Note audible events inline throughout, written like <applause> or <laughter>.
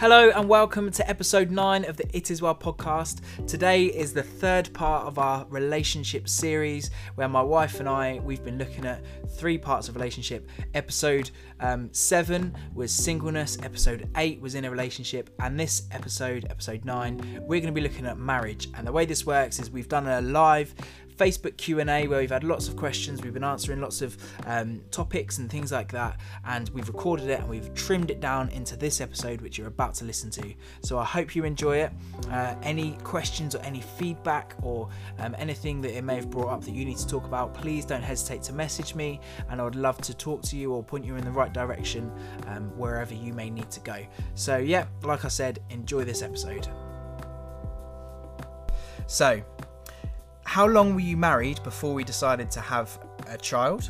Hello and welcome to episode 9 of the It Is Well podcast. Today is the third part of our relationship series where my wife and I we've been looking at three parts of relationship. Episode um, 7 was singleness, episode 8 was in a relationship and this episode, episode 9, we're going to be looking at marriage. And the way this works is we've done a live Facebook Q&A where we've had lots of questions, we've been answering lots of um, topics and things like that, and we've recorded it and we've trimmed it down into this episode which you're about to listen to. So I hope you enjoy it. Uh, any questions or any feedback or um, anything that it may have brought up that you need to talk about, please don't hesitate to message me, and I would love to talk to you or point you in the right direction um, wherever you may need to go. So yeah, like I said, enjoy this episode. So, how long were you married before we decided to have a child?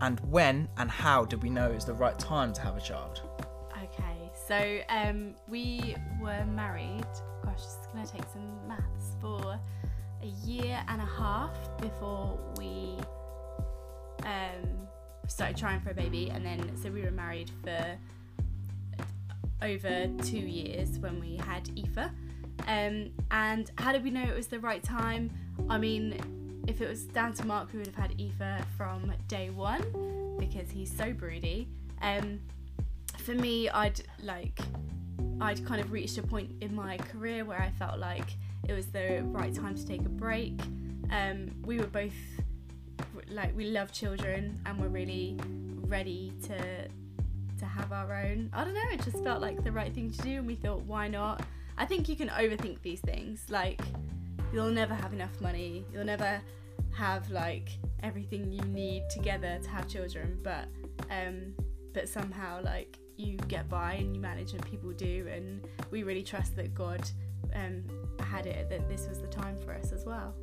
And when and how did we know it was the right time to have a child? Okay, so um, we were married, gosh, it's going to take some maths, for a year and a half before we um, started trying for a baby. And then, so we were married for over two years when we had Aoife. Um, and how did we know it was the right time? I mean, if it was down to Mark, we would have had Aoife from day one because he's so broody. Um, for me, I'd like, I'd kind of reached a point in my career where I felt like it was the right time to take a break. Um, we were both like we love children and we're really ready to to have our own. I don't know, it just felt like the right thing to do, and we thought, why not? I think you can overthink these things. Like, you'll never have enough money. You'll never have like everything you need together to have children, but um, but somehow like you get by and you manage, and people do, and we really trust that God um, had it that this was the time for us as well.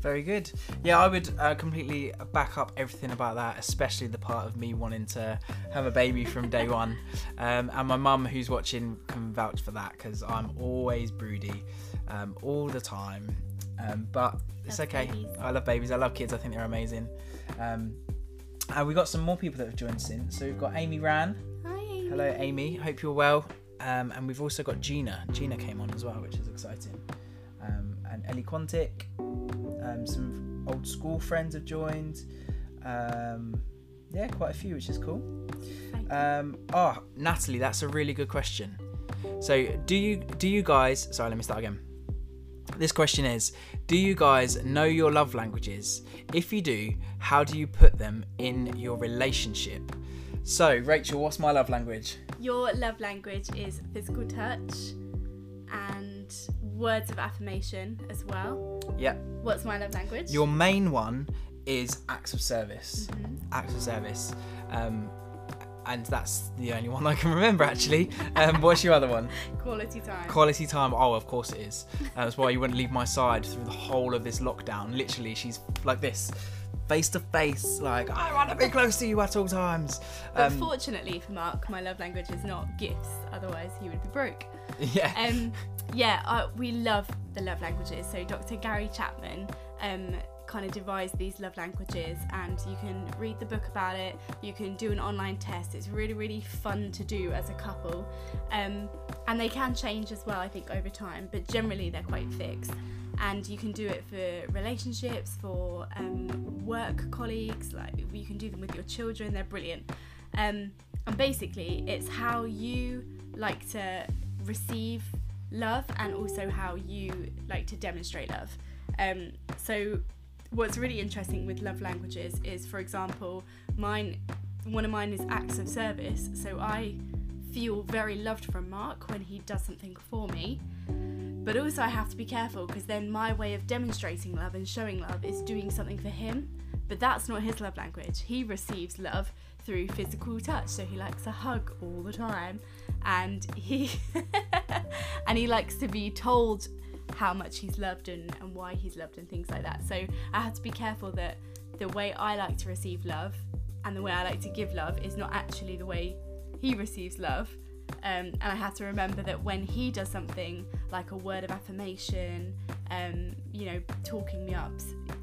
Very good. Yeah, I would uh, completely back up everything about that, especially the part of me wanting to have a baby from day one. Um, and my mum, who's watching, can vouch for that because I'm always broody um, all the time. Um, but it's Love okay. babies. I love babies. I love kids. I think they're amazing. Um, and we've got some more people that have joined since. So we've got Amy Ran. Hi. Amy. Hello, Amy. Hope you're well. Um, and we've also got Gina. Gina came on as well, which is exciting. Um, and Ellie Quantic. Um, some old school friends have joined. Um, yeah, quite a few, which is cool. Um, oh, Natalie, that's a really good question. So, do you do you guys? Sorry, let me start again. This question is: Do you guys know your love languages? If you do, how do you put them in your relationship? So, Rachel, what's my love language? Your love language is physical touch and words of affirmation as well. Yeah, What's my love language? your main one is acts of service. Mhm. Acts of service. Um, and that's the only one I can remember actually. Um, what's your other one? <laughs> quality time. Quality time. Oh, of course it is. That's why you wouldn't leave my side through the whole of this lockdown. Literally, she's like this, face to face. Like I want to be close to you at all times. but Um, fortunately for Mark, my love language is not gifts. Otherwise, he would be broke. <laughs> yeah. Um, yeah, uh, we love the love languages. So Dr. Gary Chapman um, kind of devised these love languages, and you can read the book about it. You can do an online test. It's really, really fun to do as a couple, um, and they can change as well. I think over time, but generally they're quite fixed. And you can do it for relationships, for um, work colleagues. Like you can do them with your children. They're brilliant. Um, and basically, it's how you like to receive love and also how you like to demonstrate love. Um, so, what's really interesting with love languages is, for example, mine. One of mine is acts of service. So I feel very loved from Mark when he does something for me. But also, I have to be careful because then my way of demonstrating love and showing love is doing something for him. But that's not his love language. He receives love through physical touch. So he likes a hug all the time. And he <laughs> and he likes to be told how much he's loved and, and why he's loved and things like that. So I have to be careful that the way I like to receive love and the way I like to give love is not actually the way he receives love. Um, and I have to remember that when he does something like a word of affirmation, um, you know, talking me up,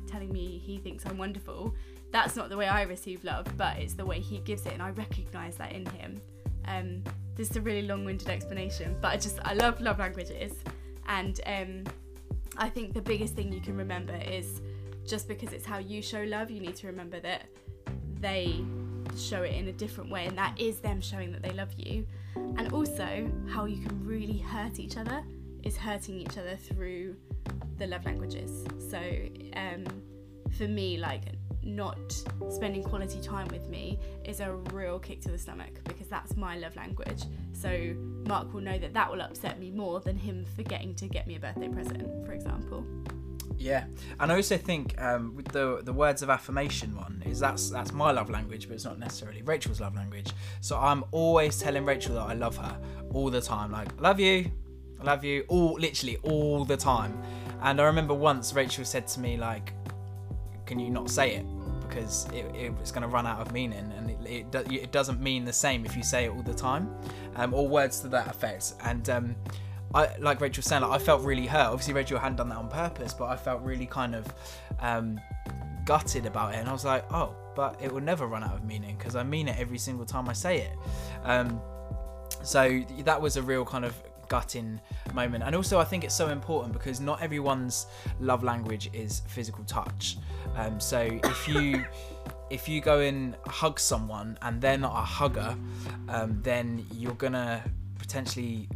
telling me he thinks I'm wonderful, that's not the way I receive love, but it's the way he gives it, and I recognise that in him. Um, this is a really long-winded explanation, but I just I love love languages, and um, I think the biggest thing you can remember is just because it's how you show love, you need to remember that they show it in a different way, and that is them showing that they love you. And also, how you can really hurt each other is hurting each other through the love languages. So, um, for me, like, not spending quality time with me is a real kick to the stomach because that's my love language. So, Mark will know that that will upset me more than him forgetting to get me a birthday present, for example. Yeah, and I also think um, with the the words of affirmation one is that's that's my love language, but it's not necessarily Rachel's love language. So I'm always telling Rachel that I love her all the time, like love you, I love you, all literally all the time. And I remember once Rachel said to me like, "Can you not say it?" Because it, it's going to run out of meaning, and it, it, it, doesn't mean the same if you say it all the time, um, or words to that effect. And um, I like Rachel saying, like, I felt really hurt. Obviously, Rachel hadn't done that on purpose, but I felt really kind of um, gutted about it, and I was like, oh, but it will never run out of meaning because I mean it every single time I say it. Um, so that was a real kind of gutting moment, and also I think it's so important because not everyone's love language is physical touch. Um, so if you <coughs> if you go and hug someone and they're not a hugger, um, then you're gonna potentially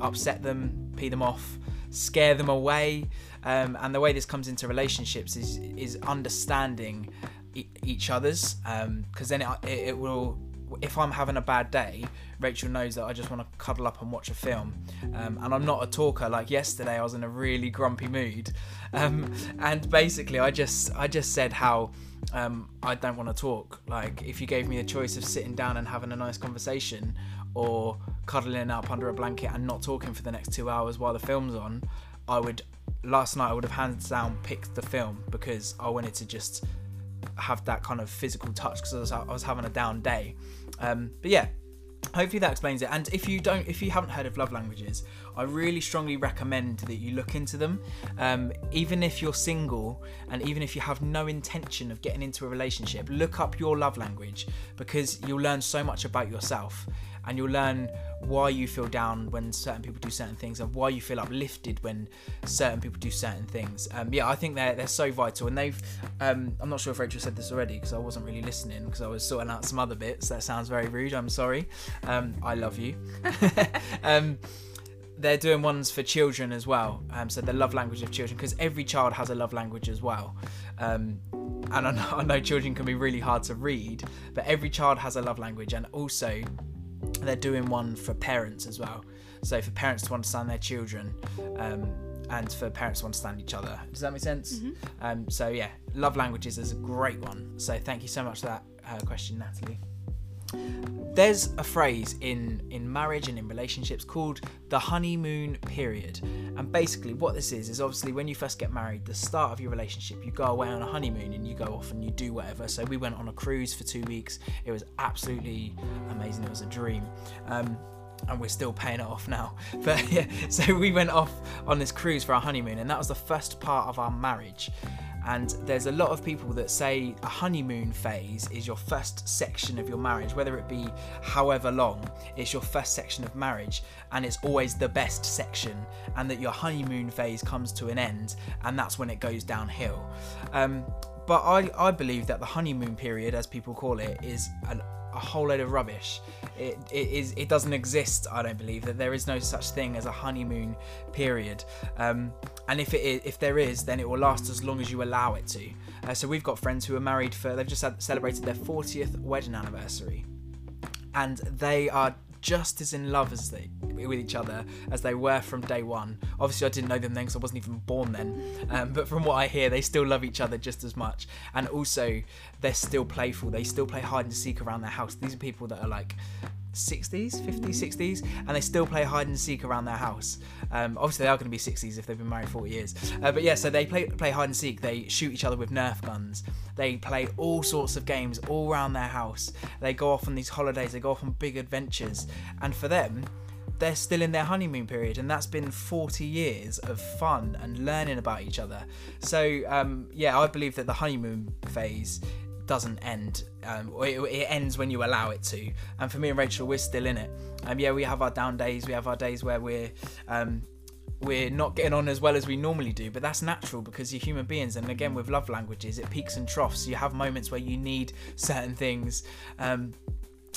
upset them, pee them off, scare them away. Um, and the way this comes into relationships is is understanding e- each other's, because um, then it, it will. If I'm having a bad day, Rachel knows that I just want to cuddle up and watch a film. Um, and I'm not a talker. Like yesterday, I was in a really grumpy mood, um, and basically, I just I just said how um, I don't want to talk. Like if you gave me the choice of sitting down and having a nice conversation, or cuddling up under a blanket and not talking for the next two hours while the film's on, I would last night I would have hands down picked the film because I wanted to just have that kind of physical touch because I, I was, having a down day. Um, but yeah, hopefully that explains it. And if you don't if you haven't heard of love languages i really strongly recommend that you look into them. Um, even if you're single and even if you have no intention of getting into a relationship look up your love language because you'll learn so much about yourself and you'll learn why you feel down when certain people do certain things and why you feel uplifted when certain people do certain things. Um, yeah, I think they're they're so vital, and they've. Um, I'm not sure if Rachel said this already because I wasn't really listening because I was sorting out some other bits. That sounds very rude. I'm sorry. Um, I love you. <laughs> Um, they're doing ones for children as well. Um, so the love language of children, because every child has a love language as well. Um, and I know, <laughs> I know, children can be really hard to read, but every child has a love language, and also they're doing one for parents as well. So for parents to understand their children, um, and for parents to understand each other. Does that make sense? Mm-hmm. Um, so yeah, love languages is a great one. So thank you so much for that uh, question, Natalie. There's a phrase in in marriage and in relationships called the honeymoon period. And basically what this is is obviously when you first get married, the start of your relationship, you go away on a honeymoon and you go off and you do whatever. So we went on a cruise for 2 weeks. It was absolutely amazing. It was a dream. Um, and we're still paying it off now. <laughs> But yeah, so we went off on this cruise for our honeymoon, and that was the first part of our marriage. And there's a lot of people that say a honeymoon phase is your first section of your marriage, whether it be however long, it's your first section of marriage, and it's always the best section, and that your honeymoon phase comes to an end, and that's when it goes downhill. Um, but I, I believe that the honeymoon period, as people call it, is an a whole load of rubbish. It, it is it doesn't exist. I don't believe that there is no such thing as a honeymoon period. Um, and if it is, if there is, then it will last as long as you allow it to. Uh, so we've got friends who are married for they've just had, celebrated their 40th wedding anniversary, and they are just as in love as they with each other as they were from day one. Obviously, I didn't know them then because I wasn't even born then. Um, but from what I hear, they still love each other just as much. And also, they're still playful. They still play hide and seek around their house. These are people that are like 60s, 50s, 60s, and they still play hide and seek around their house. Um, obviously, they are going to be 60s if they've been married 40 years. Uh, but yeah, so they play play hide and seek. They shoot each other with Nerf guns. They play all sorts of games all around their house. They go off on these holidays. They go off on big adventures. And for them, they're still in their honeymoon period, and that's been 40 years of fun and learning about each other. So, um, yeah, I believe that the honeymoon phase doesn't end. Um, it, it, ends when you allow it to. And for me and Rachel, we're still in it. Um, yeah, we have our down days. We have our days where we're um, we're not getting on as well as we normally do, but that's natural because you're human beings. And again, with love languages, it peaks and troughs. You have moments where you need certain things. Um,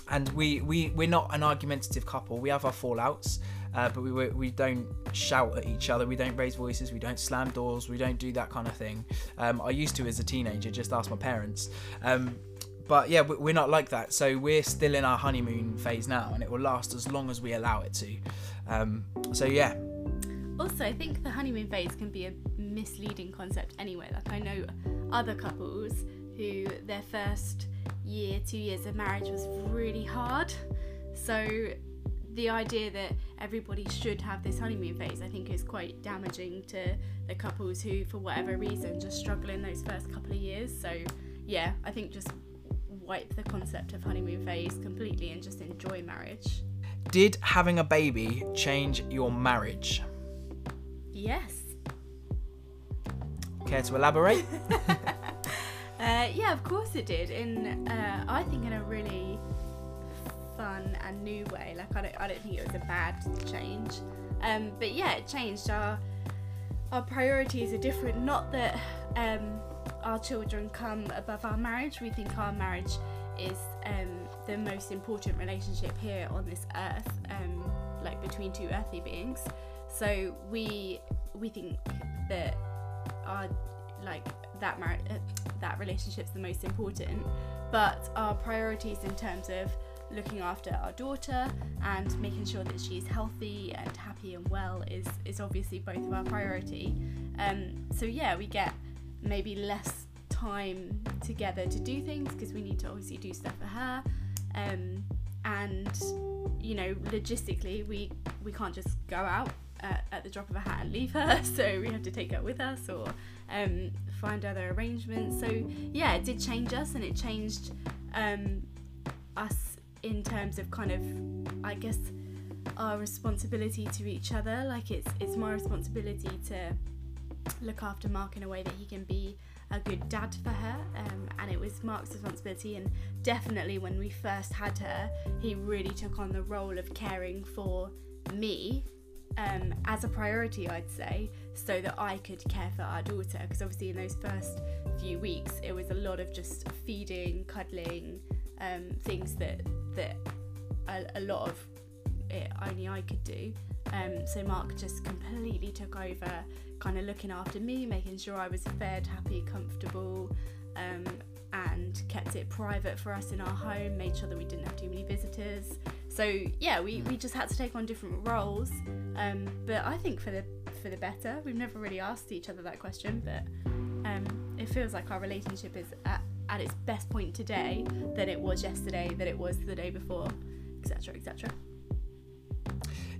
and we, we, we're not an argumentative couple. We have our fallouts, uh, but we, we don't shout at each other. We don't raise voices. We don't slam doors. We don't do that kind of thing. Um, I used to as a teenager, just ask my parents. Um, but yeah, we're not like that. So we're still in our honeymoon phase now, and it will last as long as we allow it to. Um, so yeah, also, I think the honeymoon phase can be a misleading concept anyway. Like, I know other couples who their first year, two years of marriage was really hard. So, the idea that everybody should have this honeymoon phase, I think, is quite damaging to the couples who, for whatever reason, just struggle in those first couple of years. So, yeah, I think just wipe the concept of honeymoon phase completely and just enjoy marriage. Did having a baby change your marriage? Yes. Care to elaborate? <laughs> uh, yeah, of course it did. In uh, I think in a really fun and new way. Like I don't, I don't think it was a bad change. Um, but yeah, it changed. Our our priorities are different. Not that um, our children come above our marriage. We think our marriage is um, the most important relationship here on this earth, um, like between two earthly beings. So we we think that our like that mar- uh, that relationship's the most important, but our priorities in terms of looking after our daughter and making sure that she's healthy and happy and well is is obviously both of our priority. Um, so yeah, we get maybe less time together to do things because we need to obviously do stuff for her. Um, and you know, logistically, we we can't just go out at, at, the drop of a hat and leave her, <laughs> so we have to take her with us or um, find other arrangements. So yeah, it did change us, and it changed um, us in terms of kind of, I guess, our responsibility to each other. Like it's it's my responsibility to look after Mark in a way that he can be a good dad for her, um, and it was Mark's responsibility. And definitely, when we first had her, he really took on the role of caring for me um, as a priority, I'd say, so that I could care for our daughter. Because obviously, in those first few weeks, it was a lot of just feeding, cuddling, um, things that that a, a, lot of it only I could do. Um, so Mark just completely took over, kind of looking after me, making sure I was fed, happy, comfortable, um, and kept it private for us in our home. Made sure that we didn't have too many visitors. So yeah, we, we just had to take on different roles. Um, but I think for the for the better. We've never really asked each other that question, but um, it feels like our relationship is at, at its best point today than it was yesterday, than it was the day before, etc. etc.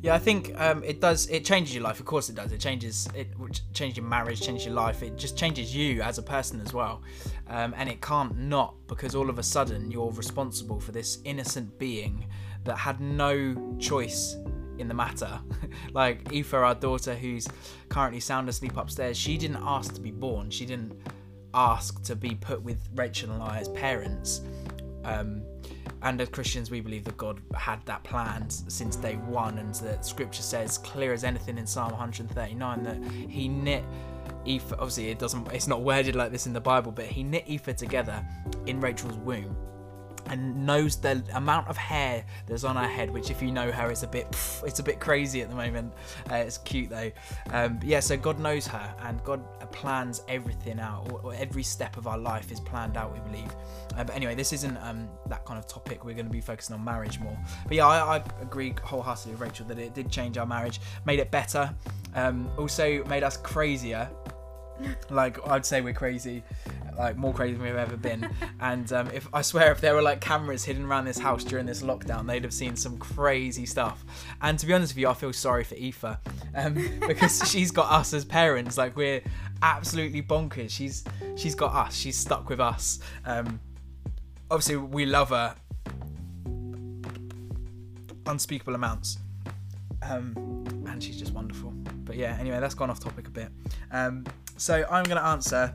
Yeah, I think um, it does. It changes your life. Of course, it does. It changes. It changes your marriage, changes your life. It just changes you as a person as well. Um, and it can't not because all of a sudden you're responsible for this innocent being that had no choice in the matter. <laughs> like Aoife, our daughter, who's currently sound asleep upstairs, she didn't ask to be born. She didn't ask to be put with Rachel and I as parents. Um, and as Christians, we believe that God had that planned since day one, and that Scripture says clear as anything in Psalm 139 that He knit Aoife. Obviously, it doesn't. It's not worded like this in the Bible, but He knit Aoife together in Rachel's womb and knows the amount of hair that's on her head, which if you know her is a bit, it's a bit crazy at the moment. Uh, it's cute though. Um, yeah, so God knows her, and God plans everything out. Or, or every step of our life is planned out. We believe. Uh, but anyway, this isn't um, that kind of topic. We're going to be focusing on marriage more. But yeah, I, I agree wholeheartedly with Rachel that it did change our marriage, made it better. Um, also made us crazier like I'd say we're crazy, like more crazy than we've ever been. <laughs> and um, if I swear, if there were like cameras hidden around this house during this lockdown, they'd have seen some crazy stuff. And to be honest with you, I feel sorry for Aoife um, <laughs> because she's got us as parents. Like we're absolutely bonkers. She's she's got us. She's stuck with us. Um, obviously, we love her unspeakable amounts. Um, and she's just wonderful. But yeah, anyway, that's gone off topic a bit. Um, so I'm going to answer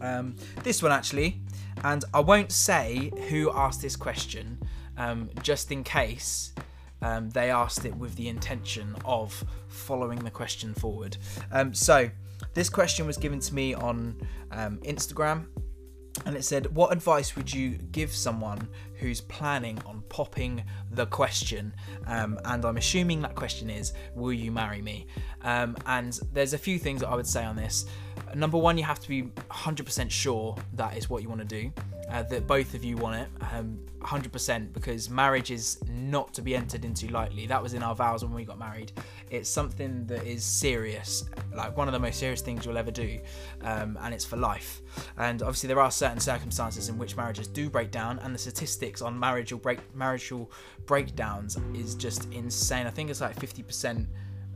um, this one actually. And I won't say who asked this question, um, just in case um, they asked it with the intention of following the question forward. Um, so, this question was given to me on um, Instagram and it said, What advice would you give someone who's planning on popping the question? Um, and I'm assuming that question is, Will you marry me? Um, and there's a few things that I would say on this. Number one, you have to be 100% sure that is what you want to do uh, that both of you want it um, 100% because marriage is not to be entered into lightly. That was in our vows when we got married. It's something that is serious, like one of the most serious things you'll ever do, um, and it's for life. And obviously, there are certain circumstances in which marriages do break down, and the statistics on marital break marital breakdowns is just insane. I think it's like 50%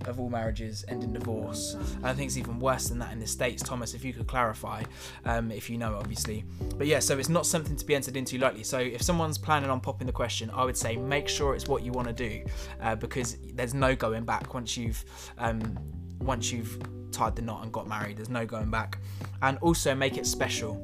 of all marriages end in divorce. I think it's even worse than that in the States. Thomas, if you could clarify, um, if you know, obviously. But yeah, so it's not something to be entered into lightly. So if someone's planning on popping the question, I would say make sure it's what you want to do uh, because there's no going back once you've. Um, once you've tied the knot and got married, there's no going back. And also make it special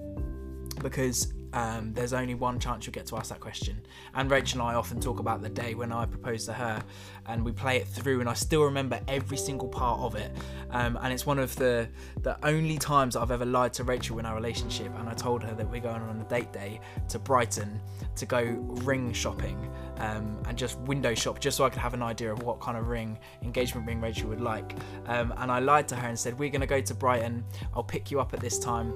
because um, there's only one chance you'll get to ask that question. And Rachel and I often talk about the day when I proposed to her, and we play it through, and I still remember every single part of it. Um, and it's one of the the only times I've ever lied to Rachel in our relationship. And I told her that we're going on a date day to Brighton to go ring shopping um, and just window shop, just so I could have an idea of what kind of ring engagement ring Rachel would like. Um, and I lied to her and said, "We're going to go to Brighton. I'll pick you up at this time."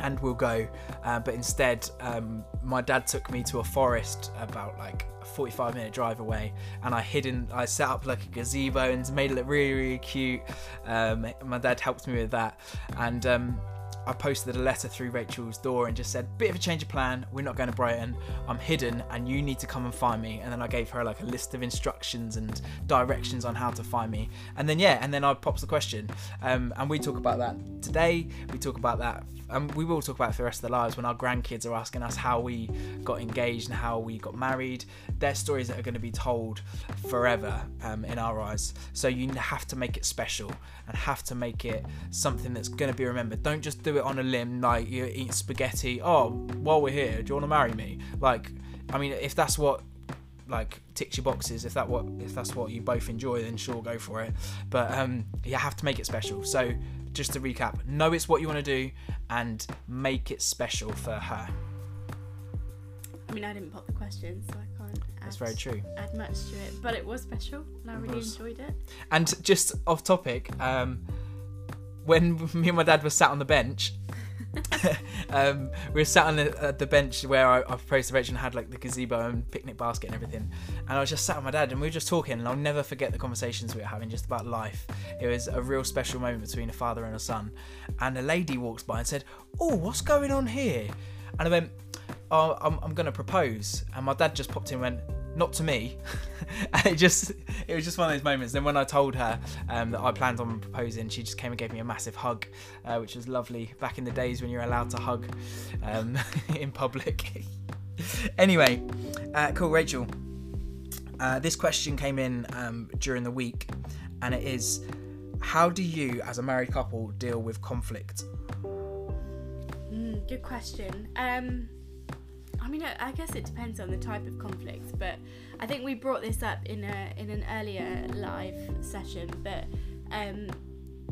And we'll go. Uh, but instead, um, my dad took me to a forest about like a 45 minute drive away, and I hid in, I set up like a gazebo and made it look really, really cute. Um, my dad helped me with that, and um, I posted a letter through Rachel's door and just said, bit of a change of plan. We're not going to Brighton. I'm hidden and you need to come and find me. And then I gave her like a list of instructions and directions on how to find me. And then, yeah, and then I pops the question. Um, and we talk about that today. We talk about that. And we will talk about it for the rest of their lives when our grandkids are asking us how we got engaged and how we got married. They're stories that are going to be told forever um, in our eyes. So you have to make it special and have to make it something that's going to be remembered. Don't just do it on a limb like you eat spaghetti. Oh, while we're here, do you want to marry me? Like, I mean, if that's what like ticks your boxes, if that what if that's what you both enjoy, then sure, go for it. But um, you have to make it special. So just to recap, know it's what you want to do and make it special for her. I mean, I didn't pop the question, so I can't. Add, That's very true. Add much to it, but it was special, and I It really was. enjoyed it. And just off topic, um, when <laughs> me and my dad were sat on the bench, <laughs> um, we were sat on the, uh, the bench where I, I proposed to Rachel and had like the gazebo and picnic basket and everything. And I was just sat with my dad and we were just talking, and I'll never forget the conversations we were having just about life. It was a real special moment between a father and a son. And a lady walks by and said, Oh, what's going on here? And I went, Oh, I'm, I'm going to propose. And my dad just popped in and went, Not to me. <laughs> and it just, it was just one of those moments. Then when I told her um, that I planned on proposing, she just came and gave me a massive hug, uh, which was lovely. Back in the days when you're allowed to hug um, <laughs> in public. <laughs> anyway, uh, cool, Rachel. Uh, this question came in um, during the week, and it is: How do you, as a married couple, deal with conflict? Mm, good question. Um, mean, I, I guess it depends on the type of conflict, but I think we brought this up in a in an earlier live session. But um,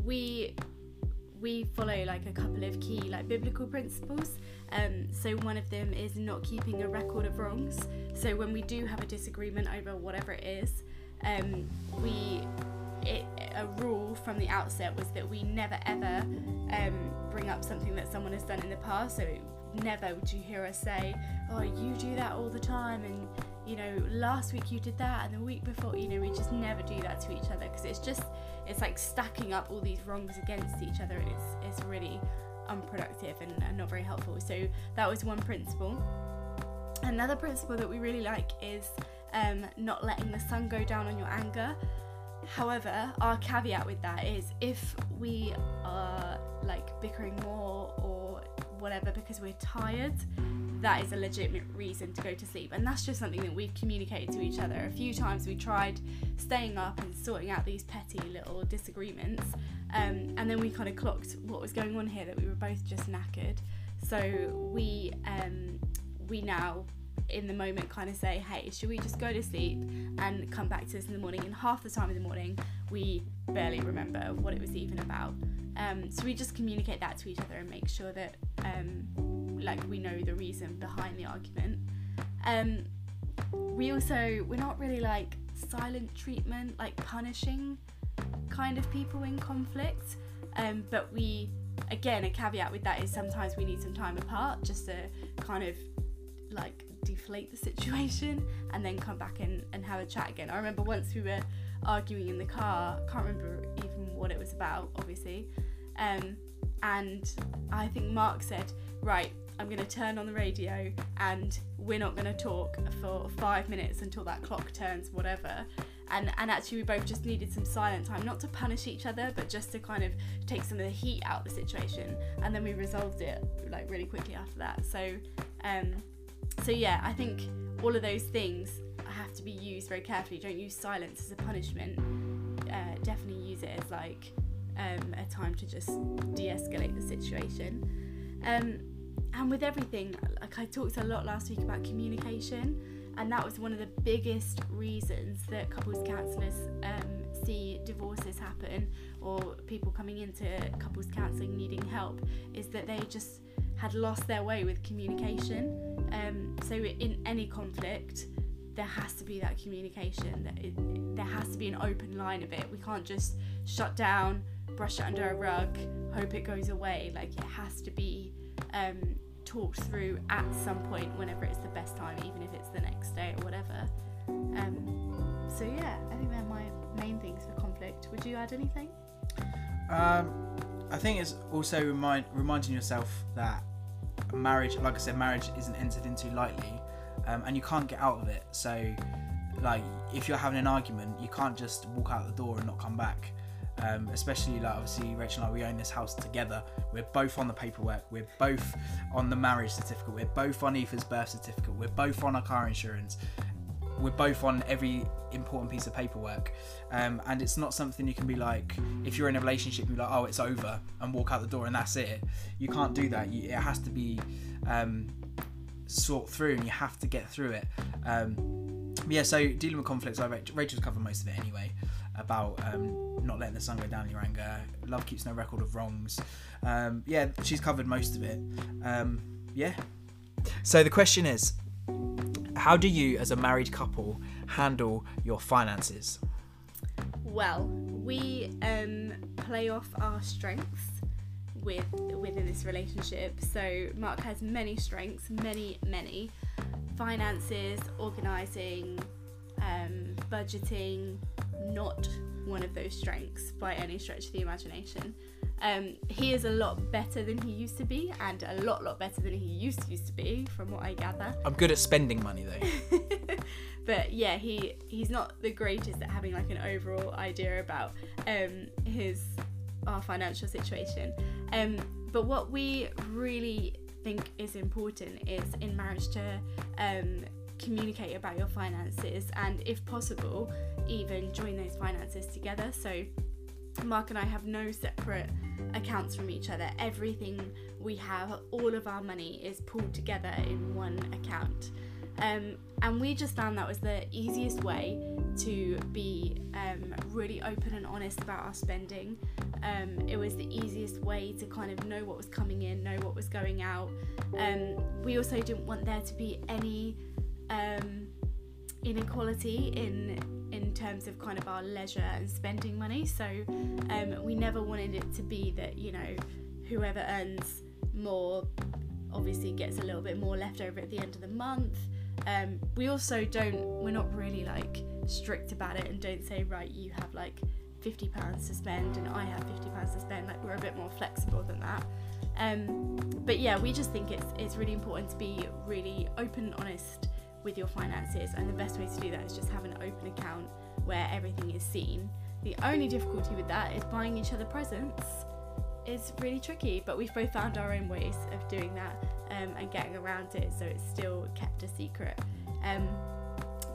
we we follow like a couple of key like biblical principles. Um, so one of them is not keeping a record of wrongs. So when we do have a disagreement over whatever it is, um, we it, a rule from the outset was that we never ever um, bring up something that someone has done in the past. So never would you hear us say, "Oh, you do that all the time," and you know, last week you did that, and the week before, you know, we just never do that to each other because it's just it's like stacking up all these wrongs against each other, and it's it's really unproductive and, and not very helpful. So that was one principle. Another principle that we really like is um, not letting the sun go down on your anger. However, our caveat with that is if we are like bickering more or whatever because we're tired, that is a legitimate reason to go to sleep. And that's just something that we've communicated to each other. A few times we tried staying up and sorting out these petty little disagreements, um, and then we kind of clocked what was going on here that we were both just knackered. So we um, we now in the moment kind of say, hey, should we just go to sleep and come back to this in the morning? And half the time in the morning, we barely remember what it was even about. Um, so we just communicate that to each other and make sure that um, like we know the reason behind the argument. Um, we also we're not really like silent treatment, like punishing kind of people in conflict. Um, but we again a caveat with that is sometimes we need some time apart just to kind of like deflate the situation and then come back and, and have a chat again. I remember once we were arguing in the car, can't remember even what it was about, obviously. Um, and I think Mark said, Right, I'm going to turn on the radio and we're not going to talk for five minutes until that clock turns, whatever. And, and actually, we both just needed some silent time, not to punish each other, but just to kind of take some of the heat out of the situation. And then we resolved it like really quickly after that. So, um, so yeah, I think all of those things have to be used very carefully. Don't use silence as a punishment. Uh, definitely use it as like um, a time to just de-escalate the situation. Um, and with everything, like I talked a lot last week about communication, and that was one of the biggest reasons that couples counsellors um, see divorces happen or people coming into couples counselling needing help is that they just had lost their way with communication. Um, so in any conflict, there has to be that communication. That it, there has to be an open line of it. We can't just shut down, brush it under a rug, hope it goes away. Like it has to be um, talked through at some point, whenever it's the best time, even if it's the next day or whatever. Um, so yeah, I think they're my main things for conflict. Would you add anything? Um, I think it's also remind reminding yourself that marriage, like I said, marriage isn't entered into lightly, um, and you can't get out of it. So, like, if you're having an argument, you can't just walk out the door and not come back. Um, especially like obviously Rachel and I, we own this house together. We're both on the paperwork. We're both on the marriage certificate. We're both on Aoife's birth certificate. We're both on our car insurance. We're both on every important piece of paperwork. Um, and it's not something you can be like, if you're in a relationship, you're like, oh, it's over, and walk out the door and that's it. You can't do that. You, it has to be um, sort through, and you have to get through it. Um, yeah, so dealing with conflicts, Rachel's covered most of it anyway about um, not letting the sun go down your anger. Love keeps no record of wrongs. Um, yeah, she's covered most of it. Um, yeah. So the question is, how do you, as a married couple, handle your finances? Well, we um, play off our strengths with within this relationship. So Mark has many strengths, many, many finances, organising, um, budgeting, not one of those strengths by any stretch of the imagination. Um, he is a lot better than he used to be, and a lot, lot better than he used to used to be, from what I gather. I'm good at spending money though. <laughs> but yeah, he he's not the greatest at having like an overall idea about um, his our financial situation. Um, but what we really think is important is in marriage to um, communicate about your finances and, if possible, even join those finances together. So, Mark and I have no separate accounts from each other. Everything we have, all of our money is pooled together in one account. Um, and we just found that was the easiest way to be um, really open and honest about our spending. Um, it was the easiest way to kind of know what was coming in, know what was going out. Um, we also didn't want there to be any um, inequality in in terms of kind of our leisure and spending money. So um, we never wanted it to be that you know whoever earns more obviously gets a little bit more left over at the end of the month. Um, we also don't we're not really like strict about it and don't say right you have like 50 pounds to spend and I have 50 pounds to spend. Like we're a bit more flexible than that. Um, but yeah we just think it's it's really important to be really open and honest with your finances, and the best way to do that is just have an open account where everything is seen. The only difficulty with that is buying each other presents is really tricky, but we've both found our own ways of doing that um, and getting around it, so it's still kept a secret. Um,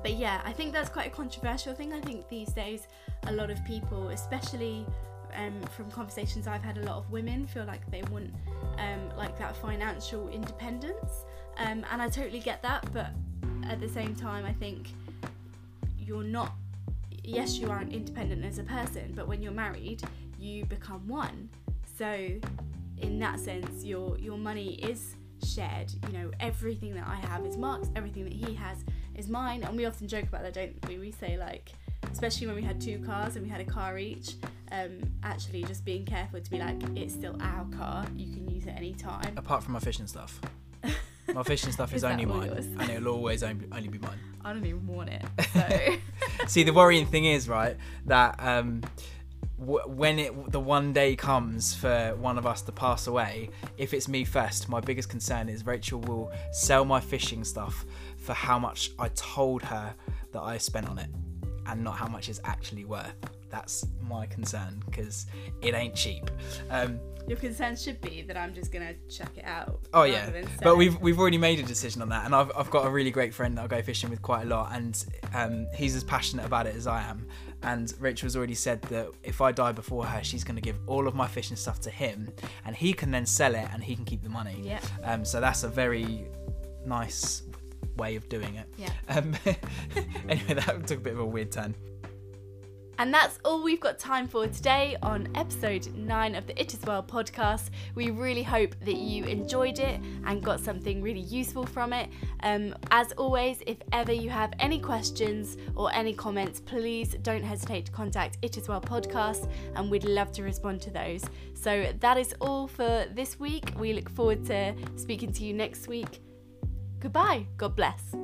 but yeah, I think that's quite a controversial thing. I think these days, a lot of people, especially um, from conversations I've had, a lot of women feel like they want um, like that financial independence, um, and I totally get that. But at the same time, I think you're not. Yes, you aren't independent as a person, but when you're married, you become one. So, in that sense, your your money is shared. You know, everything that I have is Mark's, everything that he has is mine, and we often joke about that, don't we? We say like, especially when we had two cars and we had a car each. Um, actually, just being careful to be like, it's still our car. You can use it any time. Apart from my fishing stuff. My fishing stuff <laughs> is, Is only mine, yours? and it'll always only only be mine. I don't even want it. <laughs> So See, the worrying thing is, right, that um, when it the one day comes for one of us to pass away, if it's me first, my biggest concern is Rachel will sell my fishing stuff for how much I told her that I spent on it, and not how much it's actually worth. That's my concern because it ain't cheap. Um, your concern should be that I'm just gonna check it out. Oh yeah, but we've we've already made a decision on that, and I've I've got a really great friend that I go fishing with quite a lot, and um, he's as passionate about it as I am. And Rachel's already said that if I die before her, she's going to give all of my fishing stuff to him, and he can then sell it, and he can keep the money. Yeah. Um, so that's a very nice way of doing it. Yeah. <laughs> Um, <laughs> anyway, that took a bit of a weird turn. And that's all we've got time for today on episode 9 of the It Is Well podcast. We really hope that you enjoyed it and got something really useful from it. Um, as always, if ever you have any questions or any comments, please don't hesitate to contact It Is Well podcast and we'd love to respond to those. So that is all for this week. We look forward to speaking to you next week. Goodbye. God bless.